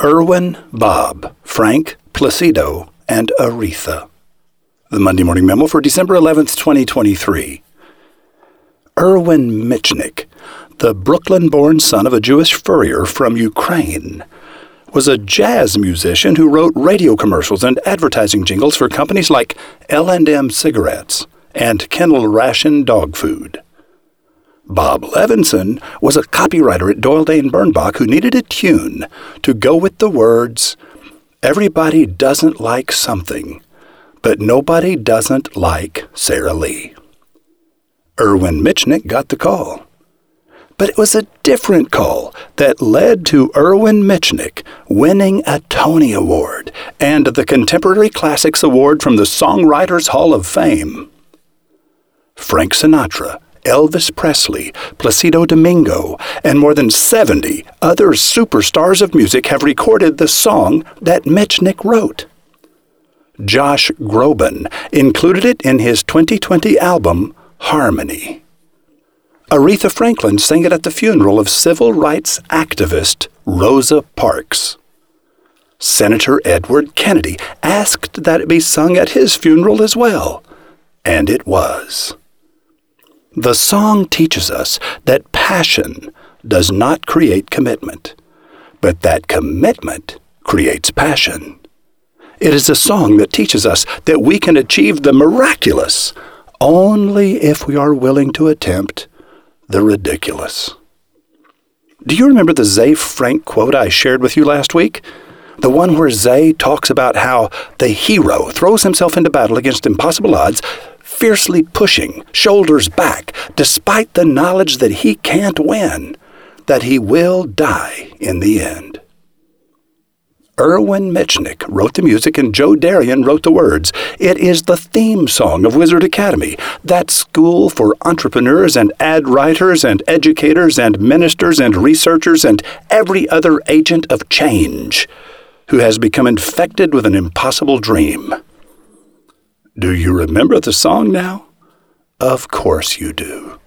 Irwin, Bob, Frank, Placido, and Aretha. The Monday Morning Memo for December 11th, 2023. Irwin Michnick, the Brooklyn born son of a Jewish furrier from Ukraine, was a jazz musician who wrote radio commercials and advertising jingles for companies like L&M Cigarettes and Ken-L Ration Dog Food. Bob Levenson was a copywriter at Doyle Dane Bernbach who needed a tune to go with the words, Everybody doesn't like something, but nobody doesn't like Sara Lee. Irwin Michnick got the call. But it was a different call that led to Irwin Michnick winning a Tony Award and the Contemporary Classics Award from the Songwriters Hall of Fame. Frank Sinatra Elvis Presley, Placido Domingo, and more than 70 other superstars of music have recorded the song that Michnick wrote. Josh Groban included it in his 2020 album, Harmony. Aretha Franklin sang it at the funeral of civil rights activist Rosa Parks. Senator Edward Kennedy asked that it be sung at his funeral as well, and it was. The song teaches us that passion does not create commitment, but that commitment creates passion. It is a song that teaches us that we can achieve the miraculous only if we are willing to attempt the ridiculous. Do you remember the Ze Frank quote I shared with you last week? The one where Ze talks about how the hero throws himself into battle against impossible odds fiercely pushing, shoulders back, despite the knowledge that he can't win, that he will die in the end. Irwin Michnick wrote the music and Joe Darion wrote the words. It is the theme song of Wizard Academy, that school for entrepreneurs and ad writers and educators and ministers and researchers and every other agent of change who has become infected with an impossible dream. Do you remember the song now? Of course you do.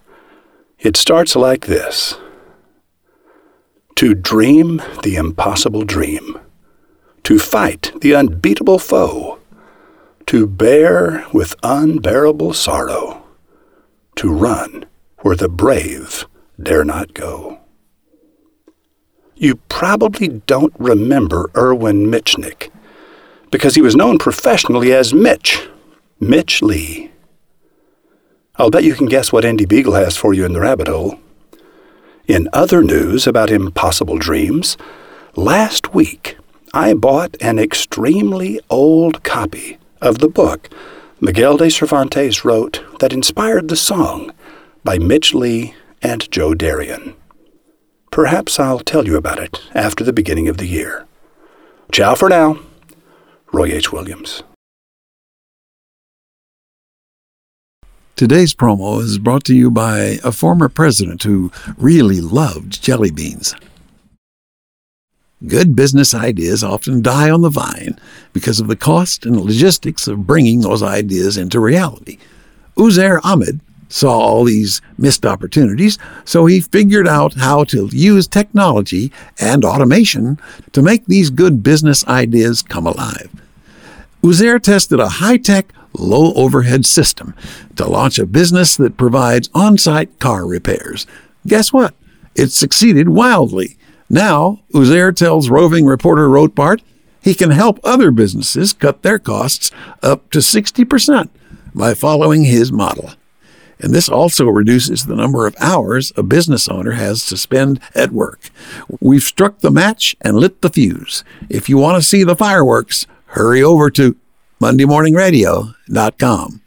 It starts like this To dream the impossible dream, to fight the unbeatable foe, to bear with unbearable sorrow, to run where the brave dare not go. You probably don't remember Irwin Michnick because he was known professionally as Mitch Mitch Leigh. I'll bet you can guess what Andy Beagle has for you in the rabbit hole. In other news about impossible dreams, last week I bought an extremely old copy of the book Miguel de Cervantes wrote that inspired the song by Mitch Leigh and Joe Darion. Perhaps I'll tell you about it after the beginning of the year. Ciao for now. Roy H. Williams. Today's promo is brought to you by a former president who really loved jelly beans. Good business ideas often die on the vine because of the cost and logistics of bringing those ideas into reality. Uzair Ahmed saw all these missed opportunities, so he figured out how to use technology and automation to make these good business ideas come alive. Uzair tested a high tech low overhead system to launch a business that provides on site car repairs. Guess what? It succeeded wildly. Now, Uzair tells roving reporter Rotbart he can help other businesses cut their costs up to 60% by following his model. And this also reduces the number of hours a business owner has to spend at work. We've struck the match and lit the fuse. If you want to see the fireworks, hurry over to MondayMorningRadio.com.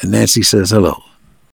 And Nancy says hello.